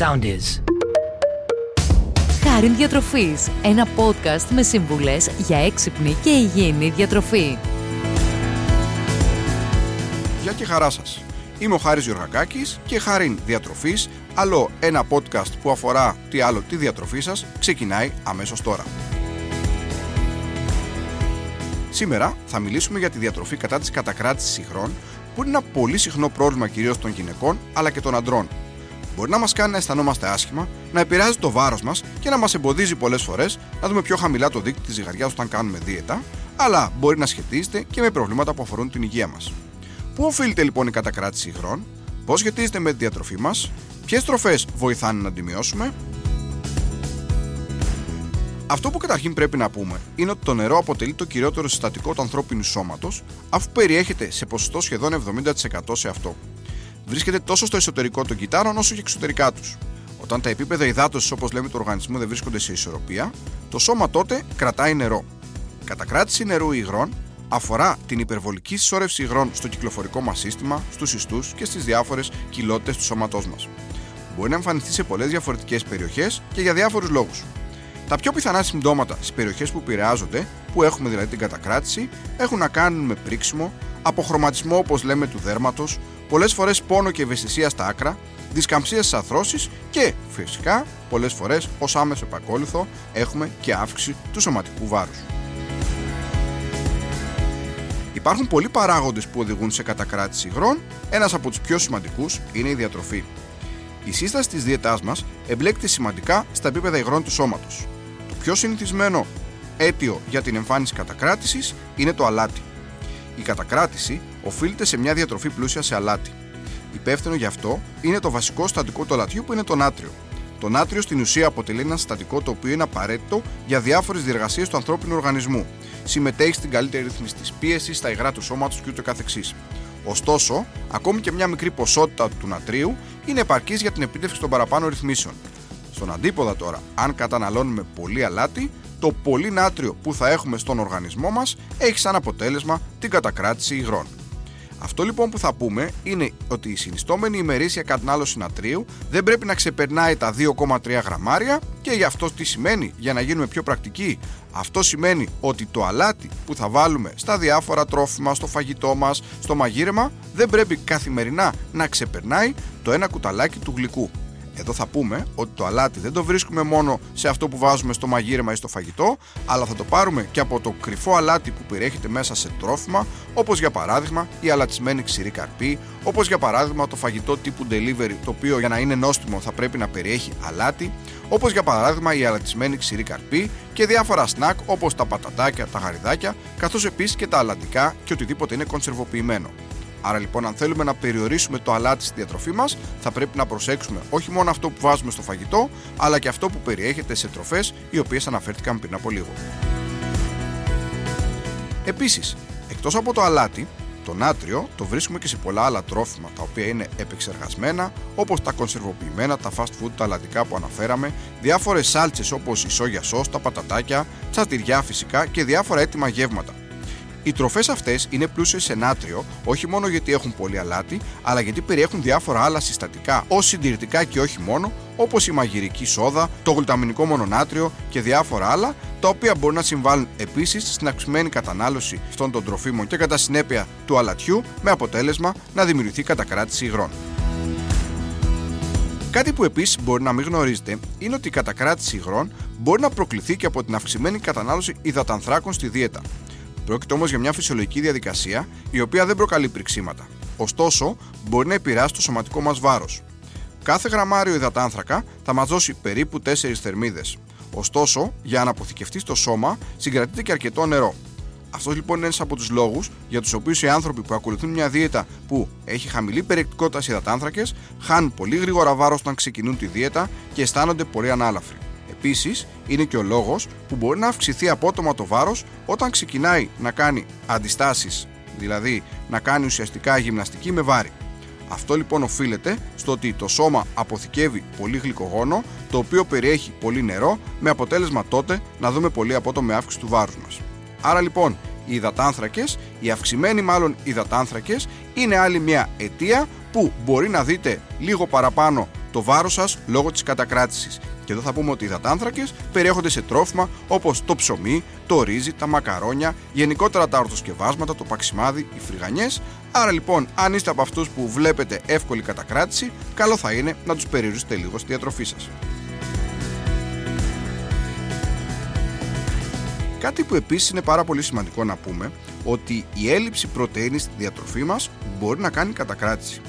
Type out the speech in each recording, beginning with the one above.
sound is. Χάριν Διατροφής, ένα podcast με σύμβουλες για έξυπνη και υγιεινή διατροφή. Γεια και χαρά σας. Είμαι ο Χάρης Γιωργακάκης και Χάριν Διατροφής, άλλο ένα podcast που αφορά τι άλλο τη διατροφή σας, ξεκινάει αμέσως τώρα. Σήμερα θα μιλήσουμε για τη διατροφή κατά της κατακράτησης ηχρών, που είναι ένα πολύ συχνό πρόβλημα κυρίως των γυναικών αλλά και των αντρών. Μπορεί να μας κάνει να αισθανόμαστε άσχημα, να επηρεάζει το βάρος μας και να μας εμποδίζει πολλές φορές να δούμε πιο χαμηλά το δίκτυο της ζυγαριάς όταν κάνουμε δίαιτα, αλλά μπορεί να σχετίζεται και με προβλήματα που αφορούν την υγεία μας. Πού οφείλεται λοιπόν η κατακράτηση υγρών, πώς σχετίζεται με τη διατροφή μας, ποιες τροφές βοηθάνε να τη μειώσουμε; Αυτό που καταρχήν πρέπει να πούμε είναι ότι το νερό αποτελεί το κυριότερο συστατικό του ανθρώπινου σώματος, αφού περιέχεται σε ποσοστό σχεδόν 70% σε αυτό. Βρίσκεται τόσο στο εσωτερικό των κυτάρων όσο και εξωτερικά τους. Όταν τα επίπεδα υδάτωσης, όπως λέμε, του οργανισμού δεν βρίσκονται σε ισορροπία, το σώμα τότε κρατάει νερό. Κατακράτηση νερού ή υγρών αφορά την υπερβολική συσσόρευση υγρών στο κυκλοφορικό μας σύστημα, στους ιστούς και στις διάφορες κοιλότητες του σώματός μας. Μπορεί να εμφανιστεί σε πολλές διαφορετικές περιοχές και για διάφορους λόγους. Τα πιο πιθανά συμπτώματα στις περιοχές που επηρεάζονται, που έχουμε δηλαδή την κατακράτηση, έχουν να κάνουν με πρίξιμο, αποχρωματισμό όπως λέμε του δέρματος, πολλές φορές πόνο και ευαισθησία στα άκρα, δισκαμψία στις αρθρώσει και φυσικά πολλές φορές ως άμεσο επακόλουθο έχουμε και αύξηση του σωματικού βάρους. Υπάρχουν πολλοί παράγοντες που οδηγούν σε κατακράτηση υγρών, ένας από τους πιο σημαντικούς είναι η διατροφή. Η σύσταση της δίαιτάς μας εμπλέκεται σημαντικά στα επίπεδα υγρών του σώματος. Το πιο συνηθισμένο αίτιο για την εμφάνιση κατακράτησης είναι το αλάτι. Η κατακράτηση οφείλεται σε μια διατροφή πλούσια σε αλάτι. Υπεύθυνο γι' αυτό είναι το βασικό συστατικό του αλατιού που είναι το νάτριο. Το νάτριο στην ουσία αποτελεί ένα συστατικό το οποίο είναι απαραίτητο για διάφορες διεργασίες του ανθρώπινου οργανισμού. Συμμετέχει στην καλύτερη ρύθμιση της πίεσης, στα υγρά του σώματος κ.ο.κ. Ωστόσο, ακόμη και μια μικρή ποσότητα του νατρίου είναι επαρκής για την επίτευξη των παραπάνω ρυθμίσεων. Στον αντίποδα τώρα, αν καταναλώνουμε πολύ αλάτι, το πολύ νάτριο που θα έχουμε στον οργανισμό μας έχει σαν αποτέλεσμα την κατακράτηση υγρών. Αυτό λοιπόν που θα πούμε είναι ότι η συνιστόμενη ημερήσια κατανάλωση νατρίου δεν πρέπει να ξεπερνάει τα 2,3 γραμμάρια και γι' αυτό τι σημαίνει για να γίνουμε πιο πρακτικοί. Αυτό σημαίνει ότι το αλάτι που θα βάλουμε στα διάφορα τρόφιμα, στο φαγητό μας, στο μαγείρεμα δεν πρέπει καθημερινά να ξεπερνάει το ένα κουταλάκι του γλυκού. Εδώ θα πούμε ότι το αλάτι δεν το βρίσκουμε μόνο σε αυτό που βάζουμε στο μαγείρεμα ή στο φαγητό, αλλά θα το πάρουμε και από το κρυφό αλάτι που περιέχεται μέσα σε τρόφιμα, όπως για παράδειγμα η αλατισμένη ξηρή καρπή, όπως για παράδειγμα το φαγητό τύπου delivery, το οποίο για να είναι νόστιμο θα πρέπει να περιέχει αλάτι, όπως για παράδειγμα η αλατισμένη ξηρή καρπή και διάφορα σνακ όπως τα πατατάκια, τα γαριδάκια, καθώς επίσης και τα αλατικά και οτιδήποτε είναι κονσερβοποιημένο. Άρα λοιπόν, αν θέλουμε να περιορίσουμε το αλάτι στη διατροφή μας, θα πρέπει να προσέξουμε όχι μόνο αυτό που βάζουμε στο φαγητό, αλλά και αυτό που περιέχεται σε τροφές οι οποίες αναφέρθηκαν πριν από λίγο. Επίσης, εκτός από το αλάτι, το νάτριο το βρίσκουμε και σε πολλά άλλα τρόφιμα τα οποία είναι επεξεργασμένα, όπως τα κονσερβοποιημένα, τα fast food, τα αλατικά που αναφέραμε, διάφορες σάλτσες όπως η σόγια σως, τα πατατάκια, τσατηριά φυσικά και διάφορα έτοιμα γεύματα. Οι τροφές αυτές είναι πλούσιες σε νάτριο όχι μόνο γιατί έχουν πολύ αλάτι, αλλά γιατί περιέχουν διάφορα άλλα συστατικά ως συντηρητικά και όχι μόνο, όπως η μαγειρική σόδα, το γλουταμινικό μονονάτριο και διάφορα άλλα, τα οποία μπορούν να συμβάλλουν επίσης στην αυξημένη κατανάλωση αυτών των τροφίμων και κατά συνέπεια του αλατιού, με αποτέλεσμα να δημιουργηθεί κατακράτηση υγρών. Κάτι που επίσης μπορεί να μην γνωρίζετε είναι ότι η κατακράτηση υγρών μπορεί να προκληθεί και από την αυξημένη κατανάλωση υδατανθράκων στη δίαιτα. Πρόκειται όμως για μια φυσιολογική διαδικασία η οποία δεν προκαλεί πριξίματα. Ωστόσο, μπορεί να επηρεάσει το σωματικό μας βάρος. Κάθε γραμμάριο υδατάνθρακα θα μας δώσει περίπου 4 θερμίδες. Ωστόσο, για να αποθηκευτεί στο σώμα, συγκρατείται και αρκετό νερό. Αυτός λοιπόν είναι ένας από τους λόγους για τους οποίους οι άνθρωποι που ακολουθούν μια δίαιτα που έχει χαμηλή περιεκτικότητα σε υδατάνθρακες χάνουν πολύ γρήγορα βάρος όταν ξεκινούν τη δίαιτα και αισθάνονται πολύ ανάλαφροι. Επίσης, είναι και ο λόγος που μπορεί να αυξηθεί απότομα το βάρος όταν ξεκινάει να κάνει αντιστάσεις, δηλαδή να κάνει ουσιαστικά γυμναστική με βάρη. Αυτό λοιπόν οφείλεται στο ότι το σώμα αποθηκεύει πολύ γλυκογόνο, το οποίο περιέχει πολύ νερό, με αποτέλεσμα τότε να δούμε πολύ απότομη αύξηση του βάρους μας. Άρα λοιπόν, οι υδατάνθρακες, οι αυξημένοι μάλλον υδατάνθρακες, είναι άλλη μια αιτία που μπορεί να δείτε λίγο παραπάνω το βάρος σας λόγω της κατακράτησης. Και εδώ θα πούμε ότι οι υδατάνθρακε περιέχονται σε τρόφιμα όπως το ψωμί, το ρύζι, τα μακαρόνια, γενικότερα τα ορθοσκευάσματα, το παξιμάδι, οι φρυγανιές. Άρα λοιπόν, αν είστε από αυτούς που βλέπετε εύκολη κατακράτηση, καλό θα είναι να τους περιορίσετε λίγο στη διατροφή σας. Κάτι που επίσης είναι πάρα πολύ σημαντικό να πούμε ότι η έλλειψη πρωτενη στη διατροφή μας μπορεί να κάνει κατακράτηση.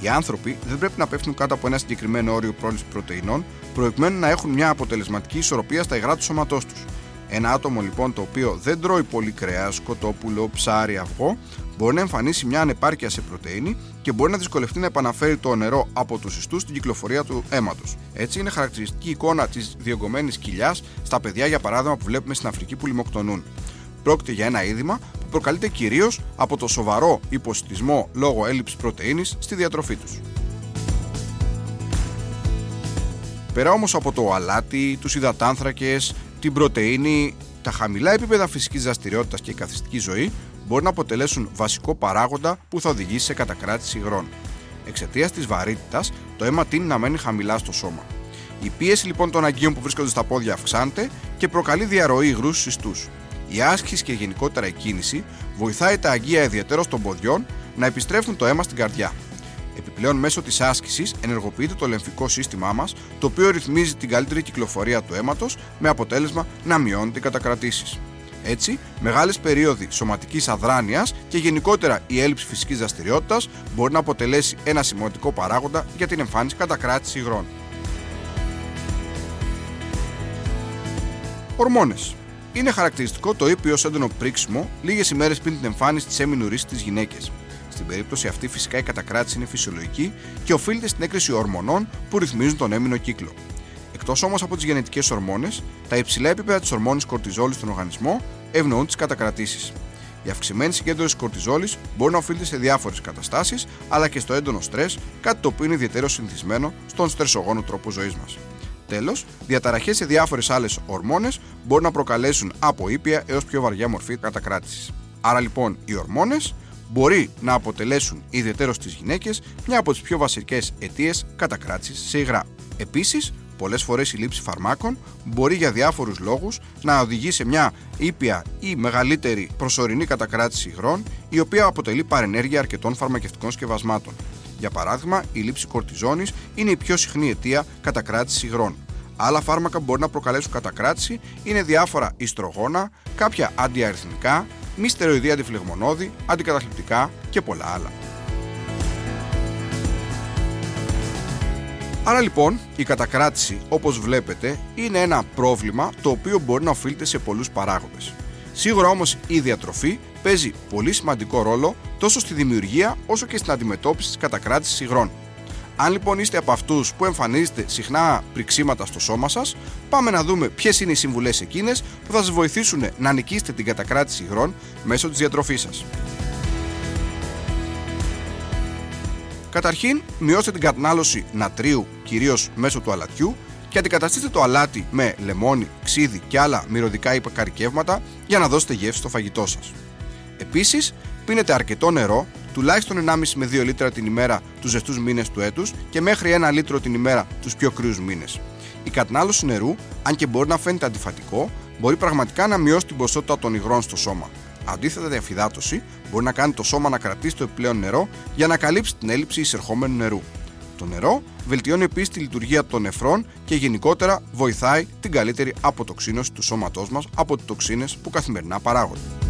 Οι άνθρωποι δεν πρέπει να πέφτουν κάτω από ένα συγκεκριμένο όριο πρόληψης πρωτεϊνών προκειμένου να έχουν μια αποτελεσματική ισορροπία στα υγρά του σώματός τους. Ένα άτομο λοιπόν το οποίο δεν τρώει πολύ κρέα, κοτόπουλο, ψάρι, αυγό, μπορεί να εμφανίσει μια ανεπάρκεια σε πρωτενη και μπορεί να δυσκολευτεί να επαναφέρει το νερό από τους ιστούς στην κυκλοφορία του αίματος. Έτσι, είναι χαρακτηριστική εικόνα της διωγγωμένης κοιλιάς στα παιδιά, για παράδειγμα, που βλέπουμε στην Αφρική που λιμοκτονούν. Πρόκειται για ένα είδημα που προκαλείται κυρίως από το σοβαρό υποσυτισμό λόγω έλλειψης πρωτενη στη διατροφή τους. Πέρα όμως από το αλάτι, τους υδατάνθρακες, την πρωτενη, τα χαμηλά επίπεδα φυσικής δραστηριότητας και η καθιστική ζωή μπορεί να αποτελέσουν βασικό παράγοντα που θα οδηγήσει σε κατακράτηση υγρών. Εξαιτίας της βαρύτητας, το αίμα τίνει να μένει χαμηλά στο σώμα. Η πίεση λοιπόν των αγκίων που βρίσκονται στα πόδια αυξάνεται και προκαλεί διαρροή υγρούς στου ιστού. Η άσκηση και γενικότερα η κίνηση βοηθάει τα αγκία ιδιαίτερω των ποδιών να επιστρέφουν το αίμα στην καρδιά. Επιπλέον, μέσω της άσκησης ενεργοποιείται το λεμφικό σύστημά μας, το οποίο ρυθμίζει την καλύτερη κυκλοφορία του αίματος με αποτέλεσμα να μειώνει οι κατακρατήσεις. Έτσι, μεγάλες περίοδοι σωματικής αδράνειας και γενικότερα η έλλειψη φυσικής δραστηριότητας μπορεί να αποτελέσει ένα σημαντικό παράγοντα για την εμφάνιση κατακράτησης υγρών. Ορμόνες. Είναι χαρακτηριστικό το ήπιο έντονο πρίξιμο λίγες ημέρες πριν την εμφάνιση της έμεινου ρίση στις γυναίκες. Στην περίπτωση αυτή, φυσικά η κατακράτηση είναι φυσιολογική και οφείλεται στην έκρηση ορμονών που ρυθμίζουν τον έμεινο κύκλο. Εκτός όμως από τις γενετικές ορμόνες, τα υψηλά επίπεδα της ορμόνης κορτιζόλης στον οργανισμό ευνοούν τις κατακρατήσεις. Η αυξημένη συγκέντρωση κορτιζόλης μπορεί να οφείλεται σε διάφορες καταστάσεις, αλλά και στο έντονο στρες, κάτι το οποίο είναι ιδιαίτερο συνηθισμένο στον στρεσογόνο τρόπο ζωής μας. Τέλος, διαταραχές σε διάφορες άλλες ορμόνες μπορούν να προκαλέσουν από ήπια έως πιο βαριά μορφή κατακράτησης. Άρα λοιπόν οι ορμόνες μπορεί να αποτελέσουν ιδιαίτερος στις γυναίκες μια από τις πιο βασικές αιτίες κατακράτησης σε υγρά. Επίσης, πολλές φορές η λήψη φαρμάκων μπορεί για διάφορους λόγους να οδηγεί σε μια ήπια ή μεγαλύτερη προσωρινή κατακράτηση υγρών, η οποία αποτελεί παρενέργεια αρκετών φαρμακευτικών σκευασμάτων. Για παράδειγμα, η λήψη κορτιζόνης είναι η πιο συχνή αιτία κατακράτησης υγρών. Άλλα φάρμακα που μπορεί να προκαλέσουν κατακράτηση είναι διάφορα ιστρογόνα, κάποια αντιαριθμικά, μη στεροειδή αντιφλεγμονώδη, αντικαταθλιπτικά και πολλά άλλα. Άρα λοιπόν η κατακράτηση όπως βλέπετε είναι ένα πρόβλημα το οποίο μπορεί να οφείλεται σε πολλούς παράγοντες. Σίγουρα όμως η διατροφή παίζει πολύ σημαντικό ρόλο τόσο στη δημιουργία όσο και στην αντιμετώπιση της κατακράτησης υγρών. Αν λοιπόν είστε από αυτούς που εμφανίζετε συχνά πριξίματα στο σώμα σας, πάμε να δούμε ποιες είναι οι συμβουλές εκείνες που θα σας βοηθήσουν να νικήσετε την κατακράτηση υγρών μέσω της διατροφής σας. Καταρχήν, μειώστε την κατανάλωση νατρίου κυρίως μέσω του αλατιού και αντικαταστήστε το αλάτι με λεμόνι, ξύδι και άλλα μυρωδικά υποκαρικεύματα για να δώσετε γεύση στο φαγητό σας. Επίσης, πίνετε αρκετό νερό τουλάχιστον 1,5 με 2 λίτρα την ημέρα τους ζεστούς μήνες του έτους και μέχρι 1 λίτρο την ημέρα τους πιο κρύους μήνες. Η κατανάλωση νερού, αν και μπορεί να φαίνεται αντιφατικό, μπορεί πραγματικά να μειώσει την ποσότητα των υγρών στο σώμα. Αντίθετα, η διαφυδάτωση μπορεί να κάνει το σώμα να κρατήσει το επιπλέον νερό για να καλύψει την έλλειψη εισερχόμενου νερού. Το νερό βελτιώνει επίσης τη λειτουργία των νεφρών και γενικότερα βοηθάει την καλύτερη αποτοξίνωση του σώματός μας από τι τοξίνες που καθημερινά παράγονται.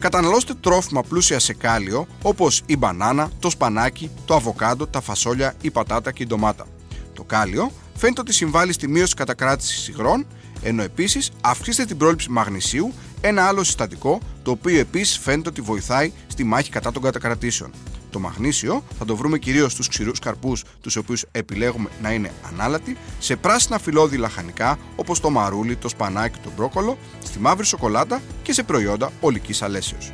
Καταναλώστε τρόφιμα πλούσια σε κάλιο όπως η μπανάνα, το σπανάκι, το αβοκάντο, τα φασόλια, η πατάτα και η ντομάτα. Το κάλιο φαίνεται ότι συμβάλλει στη μείωση κατακράτησης υγρών, ενώ επίσης αυξήστε την πρόληψη μαγνησίου, ένα άλλο συστατικό το οποίο επίσης φαίνεται ότι βοηθάει στη μάχη κατά των κατακρατήσεων. Το μαγνήσιο θα το βρούμε κυρίως στους ξηρούς καρπούς, τους οποίους επιλέγουμε να είναι ανάλατοι, σε πράσινα φυλώδη λαχανικά όπως το μαρούλι, το σπανάκι, το μπρόκολο, στη μαύρη σοκολάτα και σε προϊόντα ολικής αλέσεως.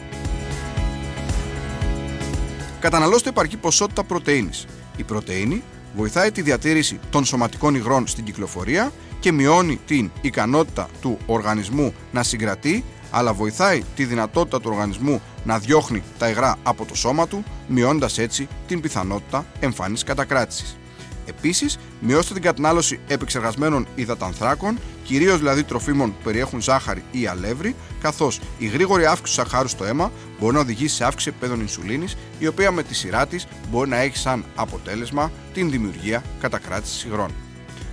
Καταναλώστε επαρκή ποσότητα πρωτενη. Η πρωτενη βοηθάει τη διατήρηση των σωματικών υγρών στην κυκλοφορία και μειώνει την ικανότητα του οργανισμού να συγκρατεί αλλά βοηθάει τη δυνατότητα του οργανισμού να διώχνει τα υγρά από το σώμα του, μειώνοντα έτσι την πιθανότητα εμφάνισης κατακράτησης. Επίσης, μειώστε την κατανάλωση επεξεργασμένων υδατανθράκων, κυρίως δηλαδή τροφίμων που περιέχουν ζάχαρη ή αλεύρι, καθώς η γρήγορη αύξηση του σαχάρου στο αίμα μπορεί να οδηγήσει σε αύξηση επίπεδων ινσουλίνης, η οποία με τη σειρά της μπορεί να έχει σαν αποτέλεσμα την δημιουργία κατακράτησης υγρών.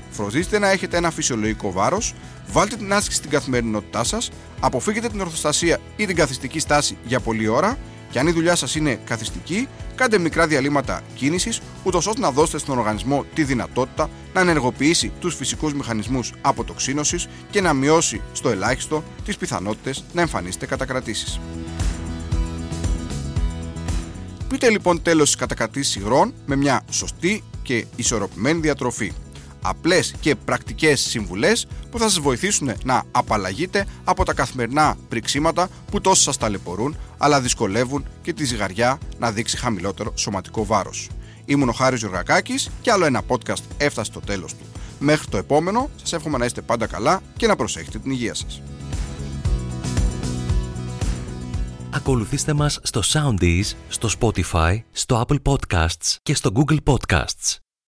Φροντίστε να έχετε ένα φυσιολογικό βάρος, βάλτε την άσκηση στην καθημερινότητά σας, αποφύγετε την ορθοστασία ή την καθιστική στάση για πολλή ώρα και αν η δουλειά σας είναι καθιστική, κάντε μικρά διαλύματα κίνησης, ούτως ώστε να δώσετε στον οργανισμό τη δυνατότητα να ενεργοποιήσει τους φυσικούς μηχανισμούς αποτοξίνωσης και να μειώσει στο ελάχιστο τις πιθανότητες να εμφανίσετε κατακρατήσεις. Πείτε λοιπόν τέλος στις κατακρατήσεις υγρών με μια σωστή και ισορροπημένη διατροφή απλές και πρακτικές συμβουλές που θα σας βοηθήσουν να απαλλαγείτε από τα καθημερινά πριξίματα που τόσο σας ταλαιπωρούν αλλά δυσκολεύουν και τη ζυγαριά να δείξει χαμηλότερο σωματικό βάρος. Ήμουν ο Χάρης Γιωργακάκης και άλλο ένα podcast έφτασε στο τέλος του. Μέχρι το επόμενο, σας εύχομαι να είστε πάντα καλά και να προσέχετε την υγεία σας. Ακολουθήστε μας στο Soundees, στο Spotify, στο Apple Podcasts και στο Google Podcasts.